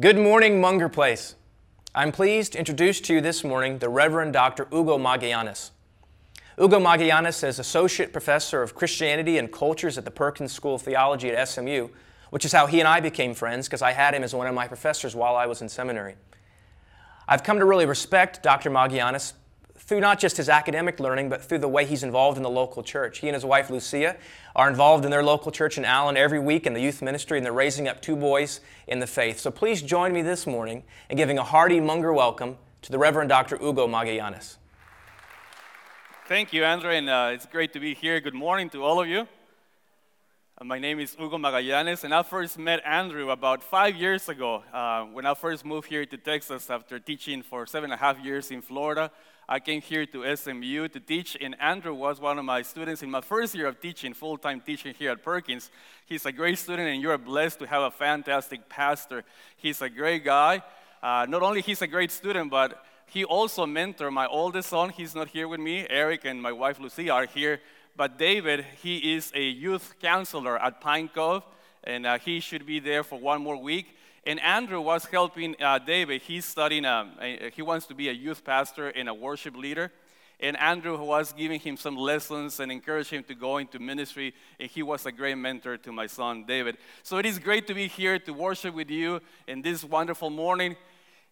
Good morning, Munger Place. I'm pleased to introduce to you this morning the Reverend Dr. Hugo Magallanes. Hugo Magallanes is Associate Professor of Christianity and Cultures at the Perkins School of Theology at SMU, which is how he and I became friends because I had him as one of my professors while I was in seminary. I've come to really respect Dr. Magallanes through not just his academic learning, but through the way he's involved in the local church. He and his wife, Lucia, are involved in their local church in Allen every week in the youth ministry, and they're raising up two boys in the faith. So please join me this morning in giving a hearty Munger welcome to the Reverend Dr. Hugo Magallanes. Thank you, Andrew, and uh, it's great to be here. Good morning to all of you. My name is Hugo Magallanes, and I first met Andrew about five years ago uh, when I first moved here to Texas after teaching for seven and a half years in Florida. I came here to SMU to teach, and Andrew was one of my students in my first year of teaching, full time teaching here at Perkins. He's a great student, and you're blessed to have a fantastic pastor. He's a great guy. Uh, not only he's a great student, but he also mentored my oldest son. He's not here with me. Eric and my wife Lucy are here. But David, he is a youth counselor at Pine Cove, and uh, he should be there for one more week. And Andrew was helping uh, David. He's studying, um, he wants to be a youth pastor and a worship leader. And Andrew was giving him some lessons and encouraging him to go into ministry. And he was a great mentor to my son, David. So it is great to be here to worship with you in this wonderful morning.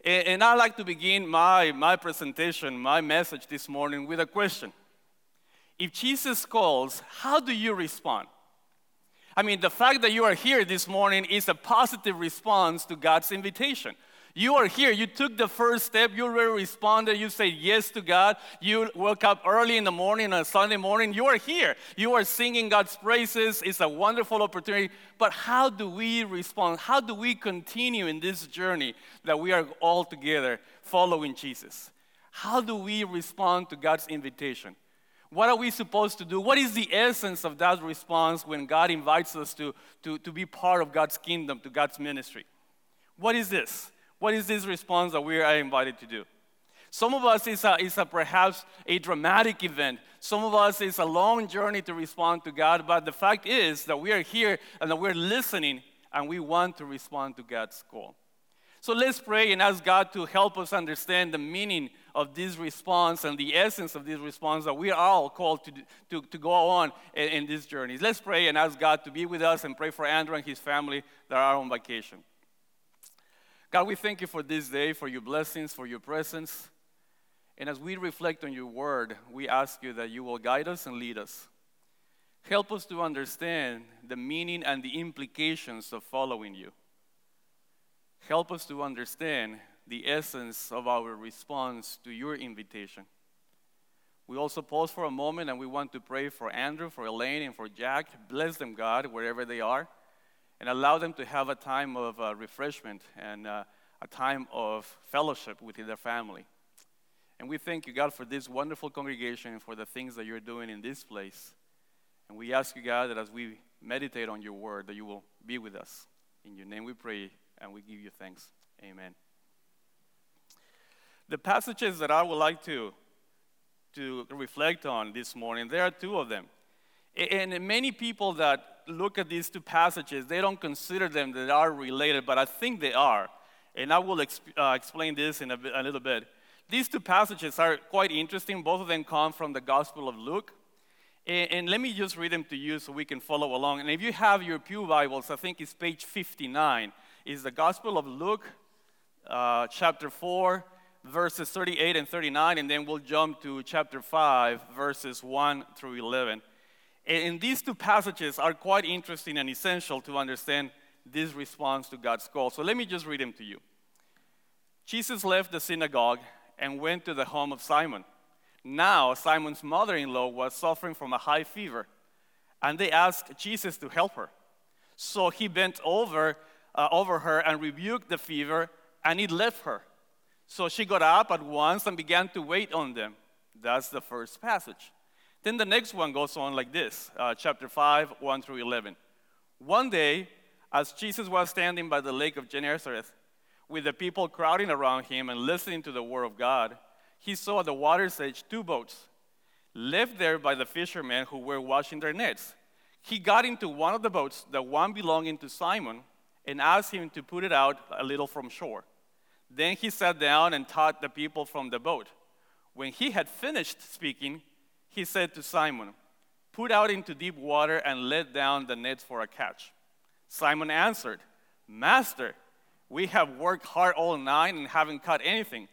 And, and I'd like to begin my, my presentation, my message this morning with a question. If Jesus calls, how do you respond? I mean, the fact that you are here this morning is a positive response to God's invitation. You are here, you took the first step, you already responded, you said yes to God, you woke up early in the morning on Sunday morning, you are here. You are singing God's praises, it's a wonderful opportunity. But how do we respond? How do we continue in this journey that we are all together following Jesus? How do we respond to God's invitation? What are we supposed to do? What is the essence of that response when God invites us to, to, to be part of God's kingdom, to God's ministry? What is this? What is this response that we are invited to do? Some of us is a, is a perhaps a dramatic event. Some of us is a long journey to respond to God, but the fact is that we are here and that we're listening and we want to respond to God's call. So let's pray and ask God to help us understand the meaning of this response and the essence of this response that we are all called to, to, to go on in, in this journey. Let's pray and ask God to be with us and pray for Andrew and his family that are on vacation. God, we thank you for this day, for your blessings, for your presence. And as we reflect on your word, we ask you that you will guide us and lead us. Help us to understand the meaning and the implications of following you. Help us to understand the essence of our response to your invitation. We also pause for a moment and we want to pray for Andrew, for Elaine, and for Jack. Bless them, God, wherever they are, and allow them to have a time of uh, refreshment and uh, a time of fellowship with their family. And we thank you, God, for this wonderful congregation and for the things that you're doing in this place. And we ask you, God, that as we meditate on your word, that you will be with us. In your name we pray and we give you thanks. Amen. The passages that I would like to, to reflect on this morning, there are two of them. And many people that look at these two passages, they don't consider them that are related, but I think they are. And I will exp- uh, explain this in a, bit, a little bit. These two passages are quite interesting. Both of them come from the Gospel of Luke. And, and, let me just read them to you so we can follow along. And if you have your Pew Bibles, I think it's page 59, is the Gospel of Luke, uh, chapter 4, verses 38 and 39, and then we'll jump to chapter 5, verses 1 through 11. And these two passages are quite interesting and essential to understand this response to God's call. So let me just read them to you. Jesus left the synagogue and went to the home of Simon. Now, Simon's mother in law was suffering from a high fever, and they asked Jesus to help her. So he bent over, uh, over her and rebuked the fever, and it left her. So she got up at once and began to wait on them. That's the first passage. Then the next one goes on like this uh, chapter 5, 1 through 11. One day, as Jesus was standing by the lake of Gennesaret, with the people crowding around him and listening to the word of God, he saw at the water's edge two boats, left there by the fishermen who were washing their nets. He got into one of the boats, the one belonging to Simon, and asked him to put it out a little from shore. Then he sat down and taught the people from the boat. When he had finished speaking, he said to Simon, Put out into deep water and let down the nets for a catch. Simon answered, Master, we have worked hard all night and haven't caught anything.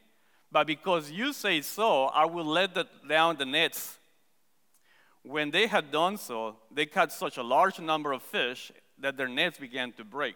But because you say so, I will let the, down the nets. When they had done so, they caught such a large number of fish that their nets began to break.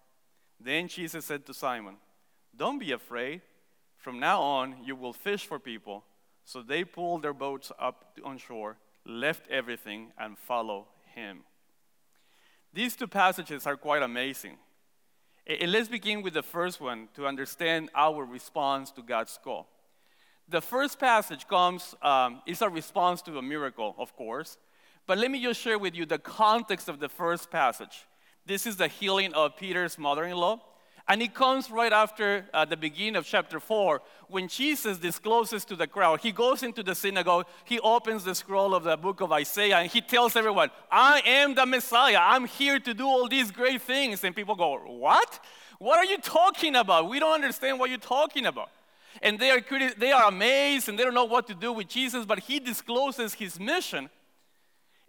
Then Jesus said to Simon, Don't be afraid. From now on, you will fish for people. So they pulled their boats up on shore, left everything, and followed him. These two passages are quite amazing. And let's begin with the first one to understand our response to God's call. The first passage comes, um, a response to a miracle, of course. But let me just share with you the context of the first passage. This is the healing of Peter's mother in law. And it comes right after uh, the beginning of chapter 4 when Jesus discloses to the crowd. He goes into the synagogue, he opens the scroll of the book of Isaiah, and he tells everyone, I am the Messiah. I'm here to do all these great things. And people go, What? What are you talking about? We don't understand what you're talking about. And they are, they are amazed and they don't know what to do with Jesus, but he discloses his mission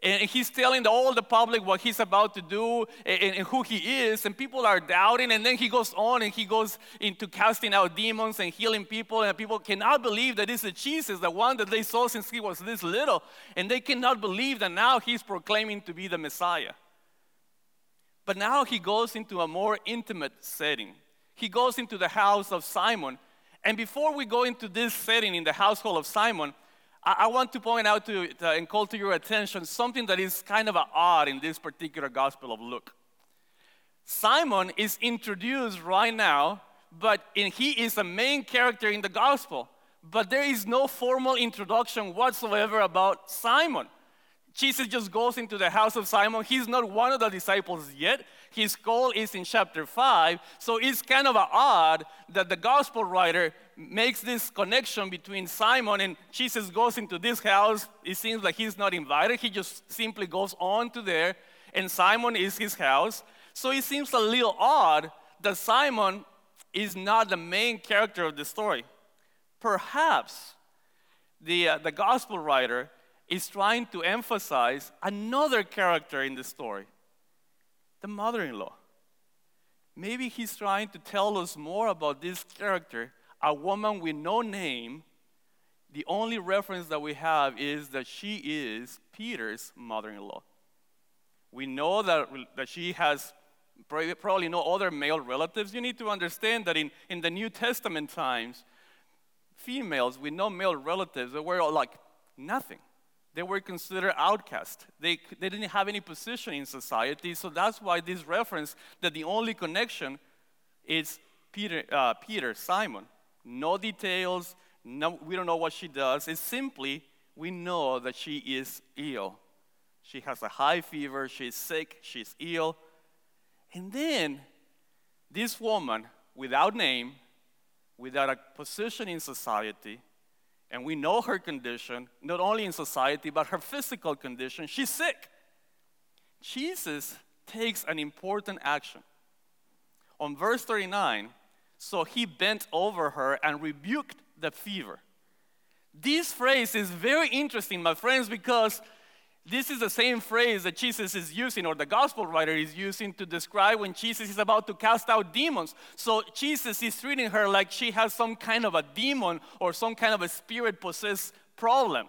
and he's telling all the public what he's about to do and, and, who he is, and people are doubting. And then he goes on and he goes into casting out demons and healing people, and people cannot believe that this is Jesus, the one that they saw since he was this little, and they cannot believe that now he's proclaiming to be the Messiah. But now he goes into a more intimate setting. He goes into the house of Simon. And before we go into this setting in the household of Simon, I, want to point out to, to, and call to your attention something that is kind of odd in this particular Gospel of Luke. Simon is introduced right now, but in, he is a main character in the Gospel, but there is no formal introduction whatsoever about Simon. Jesus just goes into the house of Simon. He's not one of the disciples yet. His call is in chapter 5. So it's kind of odd that the gospel writer makes this connection between Simon and Jesus goes into this house. It seems like he's not invited. He just simply goes on to there, and Simon is his house. So it seems a little odd that Simon is not the main character of the story. Perhaps the, uh, the gospel writer is trying to emphasize another character in the story the mother in law. Maybe he's trying to tell us more about this character, a woman with no name. The only reference that we have is that she is Peter's mother in law. We know that, that she has probably no other male relatives. You need to understand that in, in the New Testament times, females with no male relatives, they were like nothing they were considered outcast. They, they didn't have any position in society, so that's why this reference that the only connection is Peter, uh, Peter Simon. No details, no, we don't know what she does. It's simply we know that she is ill. She has a high fever, she's sick, she's ill. And then this woman, without name, without a position in society, and we know her condition, not only in society, but her physical condition. She's sick. Jesus takes an important action. On verse 39, so he bent over her and rebuked the fever. This phrase is very interesting, my friends, because this is the same phrase that Jesus is using, or the gospel writer is using, to describe when Jesus is about to cast out demons. So Jesus is treating her like she has some kind of a demon or some kind of a spirit possessed problem.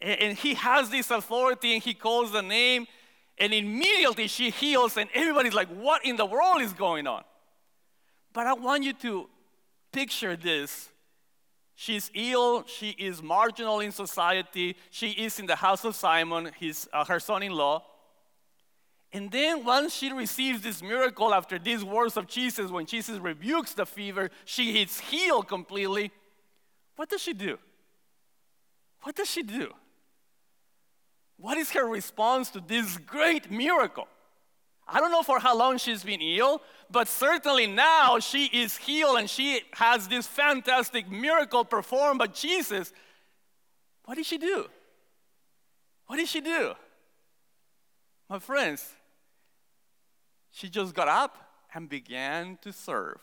And he has this authority and he calls the name, and immediately she heals, and everybody's like, What in the world is going on? But I want you to picture this She's ill, she is marginal in society, she is in the house of Simon, his, uh, her son in law. And then once she receives this miracle after these words of Jesus, when Jesus rebukes the fever, she is healed completely. What does she do? What does she do? What is her response to this great miracle? I don't know for how long she's been ill, but certainly now she is healed and she has this fantastic miracle performed by Jesus. What did she do? What did she do? My friends, she just got up and began to serve.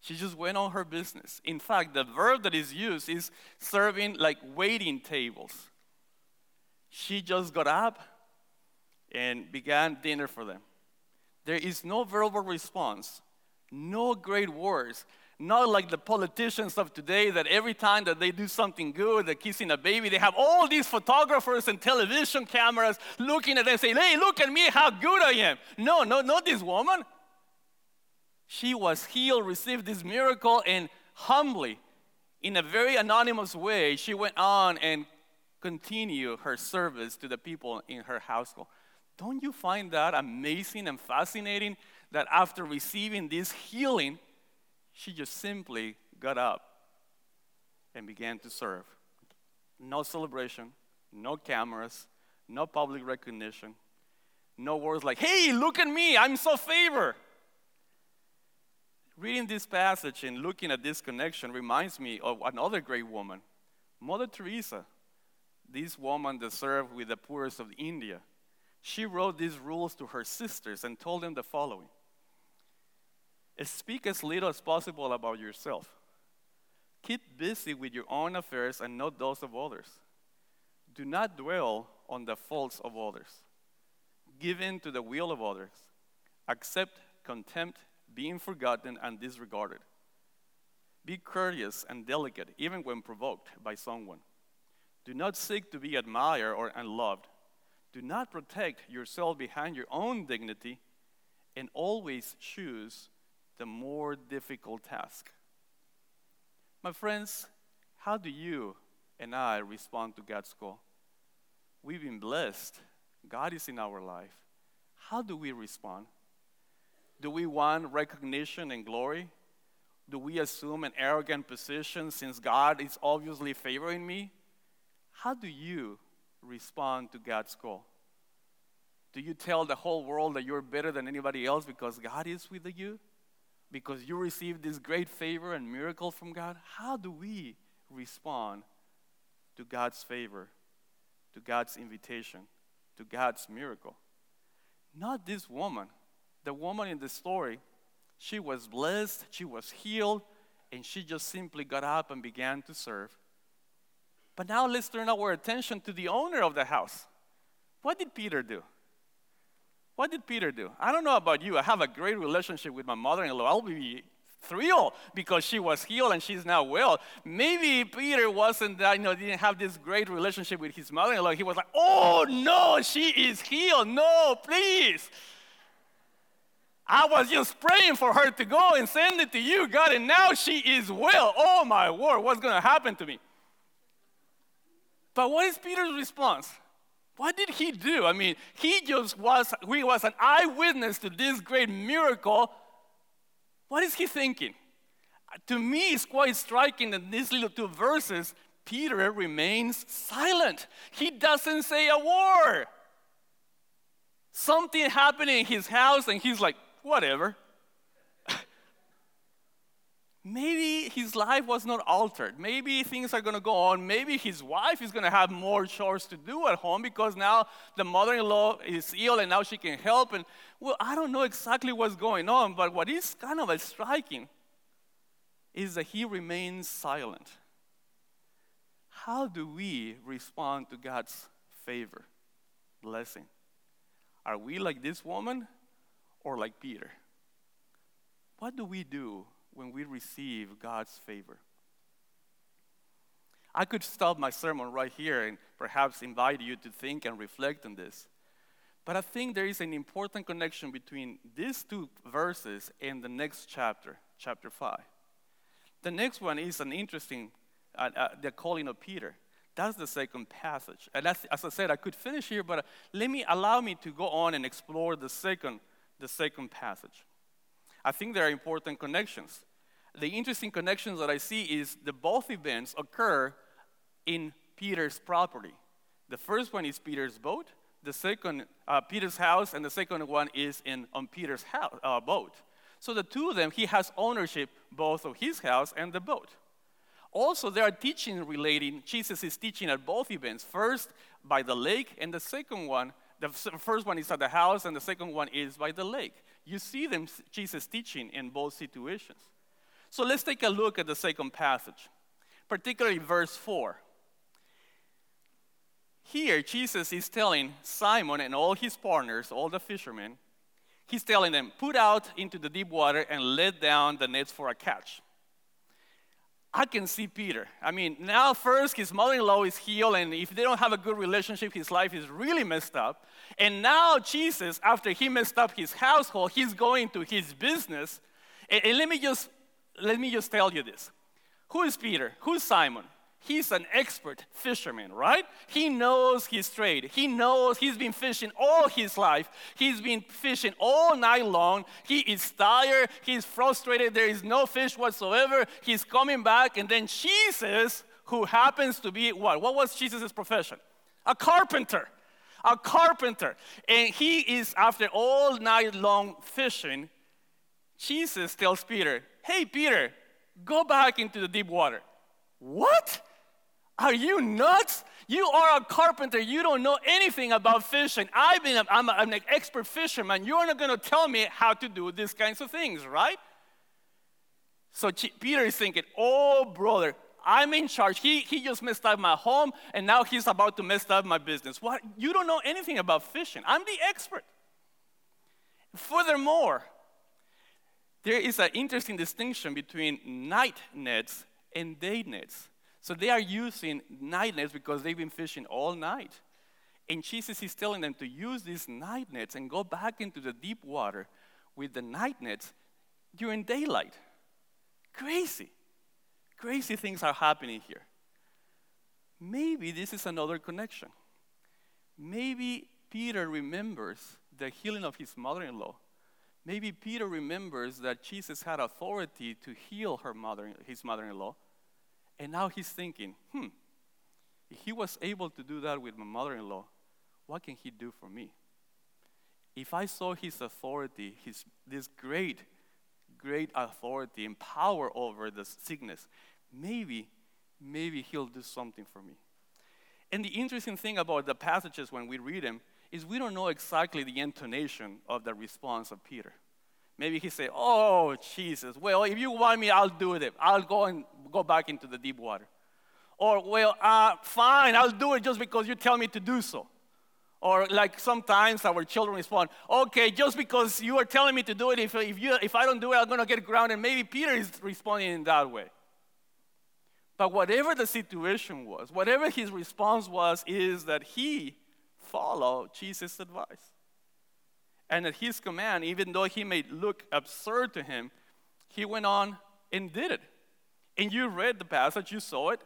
She just went on her business. In fact, the verb that is used is serving like waiting tables. She just got up and began dinner for them. There is no verbal response, no great words, not like the politicians of today that every time that they do something good, they're kissing a baby, they have all these photographers and television cameras looking at them saying, Hey, look at me, how good I am. No, no, not this woman. She was healed, received this miracle, and humbly, in a very anonymous way, she went on and continued her service to the people in her household. Don't you find that amazing and fascinating that after receiving this healing, she just simply got up and began to serve. No celebration, no cameras, no public recognition, no words like, hey, look at me, I'm so favored. Reading this passage and looking at this connection reminds me of another great woman, Mother Teresa, this woman that served with the poorest of India. She wrote these rules to her sisters and told them the following Speak as little as possible about yourself. Keep busy with your own affairs and not those of others. Do not dwell on the faults of others. Give in to the will of others. Accept contempt, being forgotten and disregarded. Be courteous and delicate, even when provoked by someone. Do not seek to be admired or unloved. Do not protect yourself behind your own dignity, and always choose the more difficult task. My friends, how do you and I respond to God's call? We've been blessed. God is in our life. How do we respond? Do we want recognition and glory? Do we assume an arrogant position since God is obviously favoring me? How do you respond to God's call? Do you tell the whole world that you're better than anybody else because God is with you? because you received this great favor and miracle from God, how do we respond to God's favor, to God's invitation, to God's miracle? Not this woman. The woman in the story, she was blessed, she was healed, and she just simply got up and began to serve. But now let's turn our attention to the owner of the house. What did Peter do? What did Peter do? I don't know about you. I have a great relationship with my mother in law. I'll be thrilled because she was healed and she's now well. Maybe Peter wasn't you know, didn't have this great relationship with his mother in law. He was like, oh no, she is healed. No, please. I was just praying for her to go and send it to you, God, and now she is well. Oh my word, what's going to happen to me? But what is Peter's response? What did he do? I mean, he just was, he was an eyewitness to this great miracle. What is he thinking? To me, it's quite striking that these little two verses, Peter remains silent. He doesn't say a word. Something happened in his house, and he's like, whatever maybe his life was not altered. Maybe things are going to go on. Maybe his wife is going to have more chores to do at home because now the mother in law is ill and now she can help. And well, I don't know exactly what's going on, but what is kind of striking is that he remains silent. How do we respond to God's favor, blessing? Are we like this woman or like Peter? What do we do when we receive God's favor. I could stop my sermon right here and perhaps invite you to think and reflect on this. But I think there is an important connection between these two verses and the next chapter, chapter 5. The next one is an interesting, uh, uh, the calling of Peter. That's the second passage. And as, I said, I could finish here, but let me allow me to go on and explore the second, the second passage. I think there are important connections. The interesting connections that I see is the both events occur in Peter's property. The first one is Peter's boat, the second, uh, Peter's house, and the second one is in, on Peter's house, uh, boat. So the two of them, he has ownership both of his house and the boat. Also, there are teaching relating, Jesus is teaching at both events. First, by the lake, and the second one, the first one is at the house, and the second one is by the lake. You see them, Jesus teaching in both situations. So let's take a look at the second passage, particularly verse 4. Here, Jesus is telling Simon and all his partners, all the fishermen, he's telling them, put out into the deep water and let down the nets for a catch. I can see Peter. I mean, now first his mother in law is healed, and if they don't have a good relationship, his life is really messed up. And now Jesus, after he messed up his household, he's going to his business. And, and let me just let me just tell you this. Who is Peter? Who's Simon? He's an expert fisherman, right? He knows his trade. He knows he's been fishing all his life. He's been fishing all night long. He is tired. He's frustrated. There is no fish whatsoever. He's coming back. And then Jesus, who happens to be what? What was Jesus' profession? A carpenter. A carpenter. And he is, after all night long fishing, Jesus tells Peter, Hey, Peter, go back into the deep water. What? Are you nuts? You are a carpenter. You don't know anything about fishing. I've been, I'm, I'm an expert fisherman. You're not going to tell me how to do these kinds of things, right? So Peter is thinking, oh, brother, I'm in charge. He, he just messed up my home, and now he's about to mess up my business. What? You don't know anything about fishing. I'm the expert. Furthermore, there is an interesting distinction between night nets and day nets. So they are using night nets because they've been fishing all night. And Jesus is telling them to use these night nets and go back into the deep water with the night nets during daylight. Crazy. Crazy things are happening here. Maybe this is another connection. Maybe Peter remembers the healing of his mother in law. Maybe Peter remembers that Jesus had authority to heal her mother, his mother in law. And now he's thinking, hmm, if he was able to do that with my mother in law, what can he do for me? If I saw his authority, his, this great, great authority and power over the sickness, maybe, maybe he'll do something for me. And the interesting thing about the passages when we read them is we don't know exactly the intonation of the response of Peter. Maybe he say, "Oh Jesus, well if you want me, I'll do it. I'll go and go back into the deep water." Or, "Well, uh, fine, I'll do it just because you tell me to do so." Or like sometimes our children respond, "Okay, just because you are telling me to do it, if if you if I don't do it, I'm gonna get grounded." Maybe Peter is responding in that way. But whatever the situation was, whatever his response was, is that he followed Jesus' advice. And at his command, even though he may look absurd to him, he went on and did it. And you read the passage, you saw it.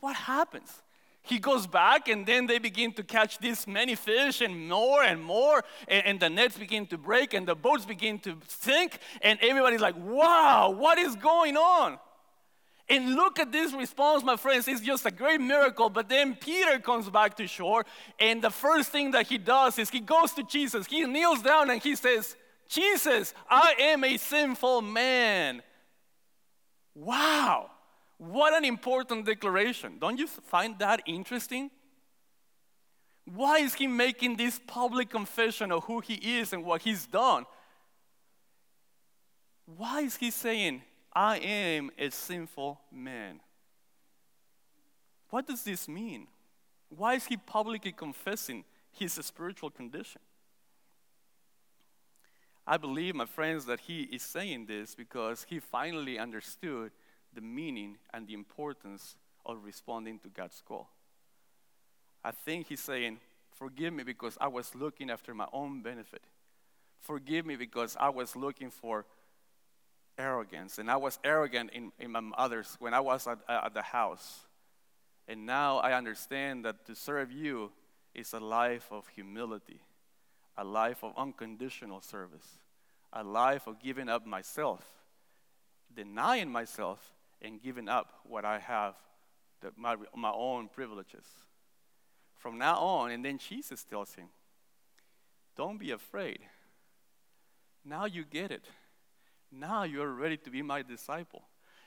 What happens? He goes back, and then they begin to catch this many fish and more and more, and, and, the nets begin to break, and the boats begin to sink, and everybody's like, wow, what is going on? And look at this response, my friends. It's just a great miracle. But then Peter comes back to shore, and the first thing that he does is he goes to Jesus. He kneels down and he says, Jesus, I am a sinful man. Wow, what an important declaration. Don't you find that interesting? Why is he making this public confession of who he is and what he's done? Why is he saying, I am a sinful man. What does this mean? Why is he publicly confessing his spiritual condition? I believe, my friends, that he is saying this because he finally understood the meaning and the importance of responding to God's call. I think he's saying, Forgive me because I was looking after my own benefit. Forgive me because I was looking for arrogance. And I was arrogant in, in my mother's when I was at, uh, at the house. And now I understand that to serve you is a life of humility, a life of unconditional service, a life of giving up myself, denying myself, and giving up what I have, the, my, my own privileges. From now on, and then Jesus tells him, Don't be afraid. Now you get it. Now you're ready to be my disciple.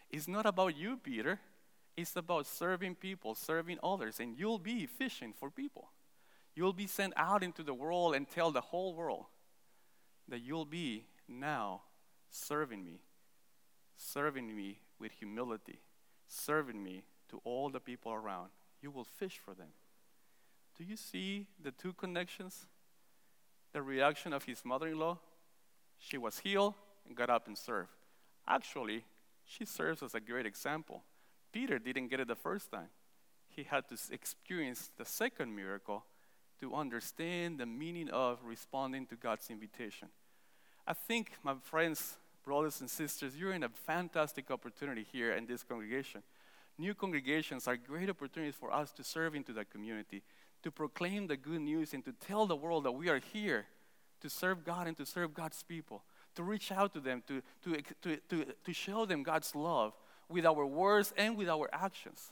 It's not about you, Peter. It's about serving people, serving others, and you'll be fishing for people. You'll be sent out into the world and tell the whole world that you'll be now serving me, serving me with humility, serving me to all the people around. You will fish for them. Do you see the two connections? The reaction of his mother in law? She was healed got up and served. Actually, she serves as a great example. Peter didn't get it the first time. He had to experience the second miracle to understand the meaning of responding to God's invitation. I think, my friends, brothers, and sisters, you're in a fantastic opportunity here in this congregation. New congregations are great opportunities for us to serve into the community, to proclaim the good news, and to tell the world that we are here to serve God and to serve God's people, to reach out to them, to, to, to, to, to show them God's love with our words and with our actions.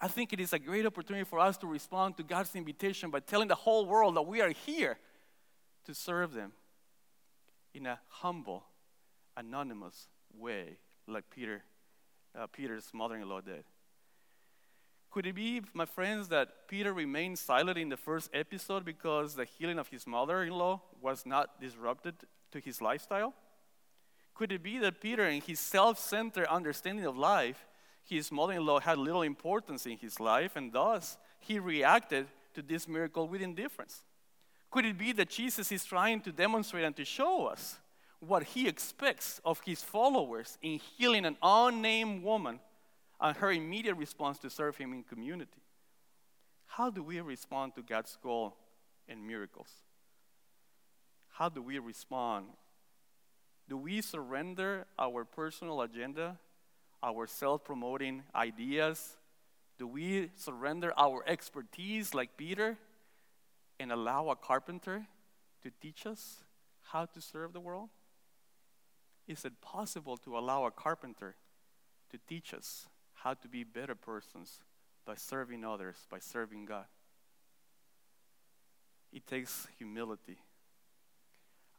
I think it is a great opportunity for us to respond to God's invitation by telling the whole world that we are here to serve them in a humble, anonymous way, like Peter, uh, Peter's mother-in-law did. Could it be, my friends, that Peter remained silent in the first episode because the healing of his mother-in-law was not disrupted to his lifestyle? Could it be that Peter, in his self-centered understanding of life, his mother-in-law had little importance in his life, and thus he reacted to this miracle with indifference? Could it be that Jesus is trying to demonstrate and to show us what he expects of his followers in healing an unnamed woman and her immediate response to serve him in community? How do we respond to God's call and miracles? How do we respond? Do we surrender our personal agenda, our self promoting ideas? Do we surrender our expertise like Peter? and allow a carpenter to teach us how to serve the world? Is it possible to allow a carpenter to teach us how to be better persons by serving others, by serving God? It takes humility.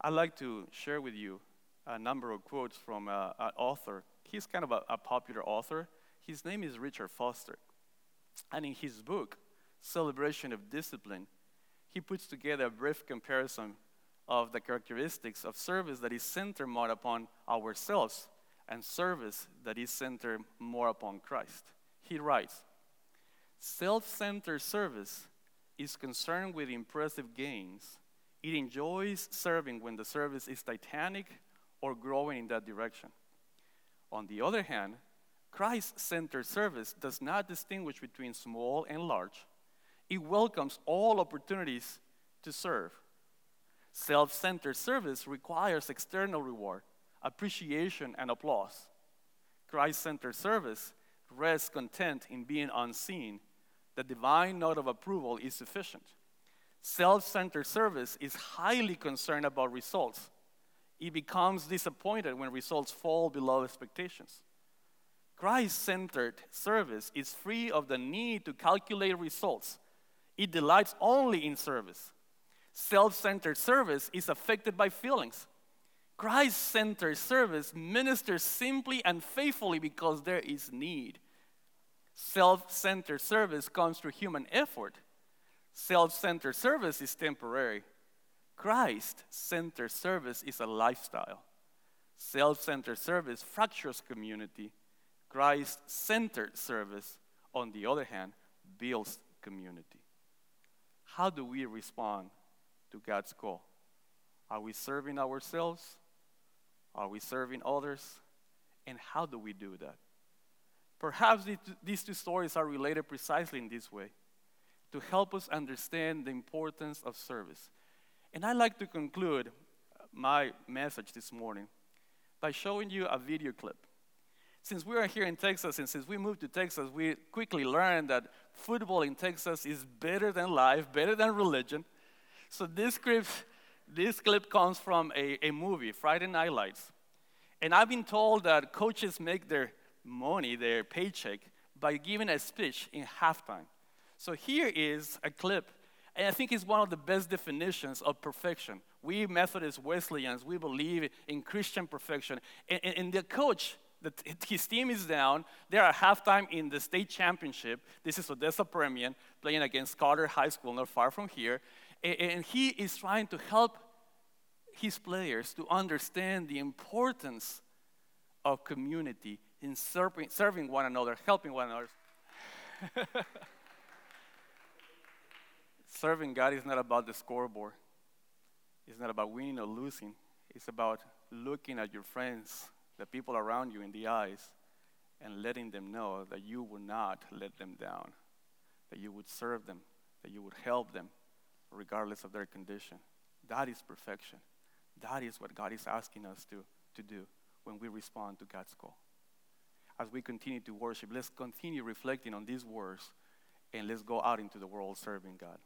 I'd like to share with you a number of quotes from uh, an author. He's kind of a, a popular author. His name is Richard Foster. And in his book, Celebration of Discipline, he puts together a brief comparison of the characteristics of service that is centered more upon ourselves and service that is centered more upon Christ. He writes Self centered service is concerned with impressive gains. It enjoys serving when the service is titanic or growing in that direction. On the other hand, Christ centered service does not distinguish between small and large it welcomes all opportunities to serve. Self centered service requires external reward, appreciation, and applause. Christ centered service rests content in being unseen. The divine note of approval is sufficient. Self centered service is highly concerned about results. It becomes disappointed when results fall below expectations. Christ centered service is free of the need to calculate results it delights only in service. Self centered service is affected by feelings. Christ centered service ministers simply and faithfully because there is need. Self centered service comes through human effort. Self centered service is temporary. Christ centered service is a lifestyle. Self centered service fractures community. Christ centered service, on the other hand, builds community. How do we respond to God's call? Are we serving ourselves? Are we serving others? And how do we do that? Perhaps these two stories are related precisely in this way to help us understand the importance of service. And I'd like to conclude my message this morning by showing you a video clip. Since we are here in Texas and since we moved to Texas, we quickly learned that football in Texas is better than life, better than religion. So this clip, this clip comes from a, a movie, Friday Night Lights. And I've been told that coaches make their money, their paycheck, by giving a speech in halftime. So here is a clip, and I think it's one of the best definitions of perfection. We Methodist Wesleyans, we believe in Christian perfection. And, and, and the coach, the, his team is down. They're at halftime in the state championship. This is Odessa Permian playing against Carter High School, not far from here. And, and he is trying to help his players to understand the importance of community in serving, serving one another, helping one another. Serving God is not about the scoreboard. It's not about winning or losing. It's about looking at your friends, the people around you in the eyes, and letting them know that you will not let them down, that you would serve them, that you would help them, regardless of their condition. That is perfection. That is what God is asking us to, to do when we respond to God's call. As we continue to worship, let's continue reflecting on these words and let's go out into the world serving God.